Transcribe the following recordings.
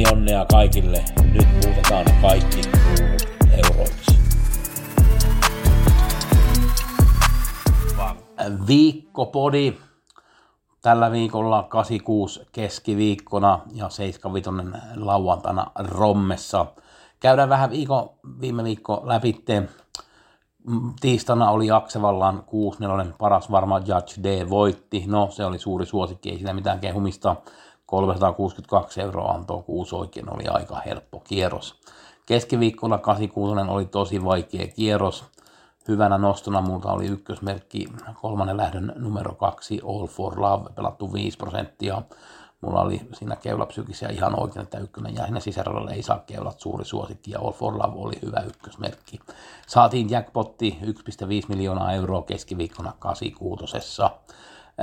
Pelionnea kaikille. Nyt muutetaan kaikki kruunut euroiksi. Viikkopodi. Tällä viikolla 86 keskiviikkona ja 75 lauantaina Rommessa. Käydään vähän viikon, viime viikko läpi. Tiistaina oli Aksevallan 6-4 paras varma Judge D voitti. No se oli suuri suosikki, ei siinä mitään kehumista. 362 euroa antoi kuusi oikein, oli aika helppo kierros. Keskiviikkona 86 oli tosi vaikea kierros. Hyvänä nostona multa oli ykkösmerkki kolmannen lähdön numero kaksi All for Love, pelattu 5 prosenttia. Mulla oli siinä keulapsykisiä ihan oikein, että ykkönen jäi sinne sisäradalle, ei saa keulat suuri suosikki ja All for Love oli hyvä ykkösmerkki. Saatiin jackpotti 1,5 miljoonaa euroa keskiviikkona 86.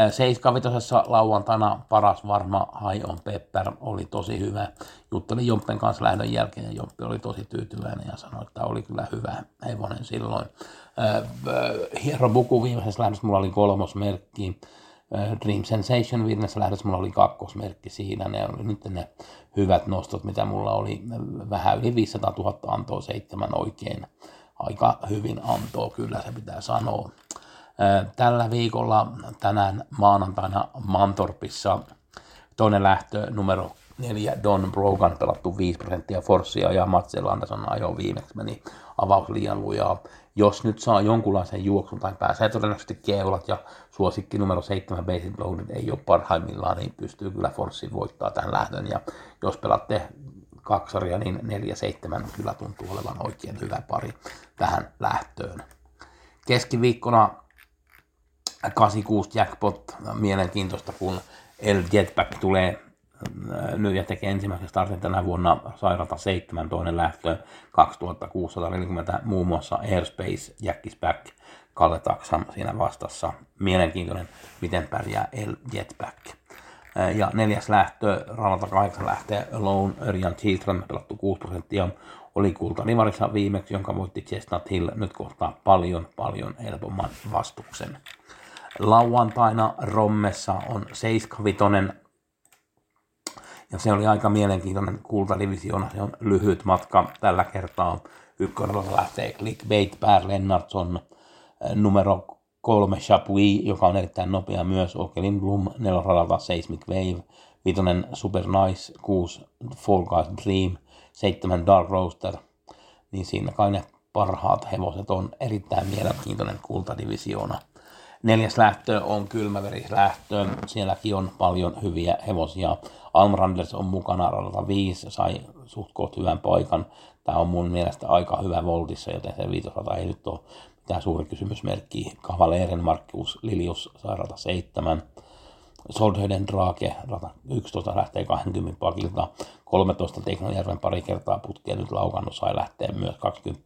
75 lauantaina paras varma Hai on Pepper oli tosi hyvä. Juttelin Jompen kanssa lähdön jälkeen ja Jomppi oli tosi tyytyväinen ja sanoi, että oli kyllä hyvä hevonen silloin. Hierro Buku viimeisessä lähdössä mulla oli kolmosmerkki. Dream Sensation viidennessä lähdössä mulla oli kakkosmerkki siinä. Ne oli nyt ne hyvät nostot, mitä mulla oli. Vähän yli 500 000 antoa, seitsemän oikein. Aika hyvin antoa, kyllä se pitää sanoa. Tällä viikolla tänään maanantaina Mantorpissa toinen lähtö numero neljä Don Brogan pelattu 5 prosenttia Forssia ja Matsel Anderson ajo viimeksi meni avaus liian lujaa. Jos nyt saa jonkunlaisen juoksun tai pääsee todennäköisesti keulat ja suosikki numero 7 Basic Blow ei ole parhaimmillaan, niin pystyy kyllä Forssin voittaa tämän lähdön. Ja jos pelatte kaksaria, niin 4-7 kyllä tuntuu olevan oikein hyvä pari tähän lähtöön. Keskiviikkona 86 jackpot, mielenkiintoista, kun El Jetpack tulee äh, nyt ja tekee ensimmäisen startin tänä vuonna sairaalta 7 toinen lähtö 2640 muun muassa Airspace, Jackisback, Kalle Taksam siinä vastassa. Mielenkiintoinen, miten pärjää El Jetpack. Äh, ja neljäs lähtö, radalta 8 lähtee Alone, Örjan Children, pelattu 6 prosenttia, oli kulta Rivarissa viimeksi, jonka voitti Chestnut Hill, nyt kohtaa paljon, paljon helpomman vastuksen. Lauantaina Rommessa on 75 ja se oli aika mielenkiintoinen kultadivisiona. Se on lyhyt matka tällä kertaa. Ykkönen lähtee Clickbait, Per Lennartson, numero kolme Chapuis, joka on erittäin nopea myös, Okelin Bloom, nelosradalta Seismic Wave, vitonen Super Nice, kuusi Fall Guys Dream, seitsemän Dark Roaster, niin siinä kai ne parhaat hevoset on erittäin mielenkiintoinen kultadivisiona. Neljäs lähtö on kylmäverislähtö. Sielläkin on paljon hyviä hevosia. Almranders on mukana radalta 5, sai suht koht hyvän paikan. Tämä on mun mielestä aika hyvä voltissa, joten se viitosrata ei nyt ole mitään suuri kysymysmerkki. Kavaleeren Markus Lilius sai rata 7. Soldhöden Drake, rata 11 lähtee 20 pakilta. 13 Teknojärven pari kertaa putkeen nyt laukannut, sai lähteä myös 20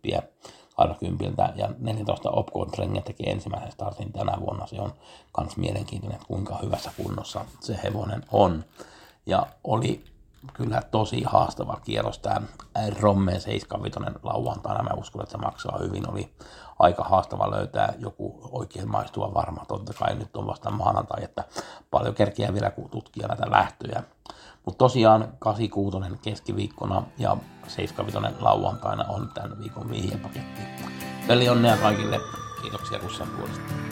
20 ja 14 Opcon Trenge teki ensimmäisen startin tänä vuonna. Se on myös mielenkiintoinen, kuinka hyvässä kunnossa se hevonen on. Ja oli kyllä tosi haastava kierros tämä Romme 75 lauantaina. Mä uskon, että se maksaa hyvin. Oli aika haastava löytää joku oikein maistuva varma. Totta kai nyt on vasta maanantai, että paljon kerkiä vielä tutkia näitä lähtöjä. Mutta tosiaan 86 keskiviikkona ja 75 lauantaina on tämän viikon vihjepaketti. Peli onnea kaikille. Kiitoksia Russan puolesta.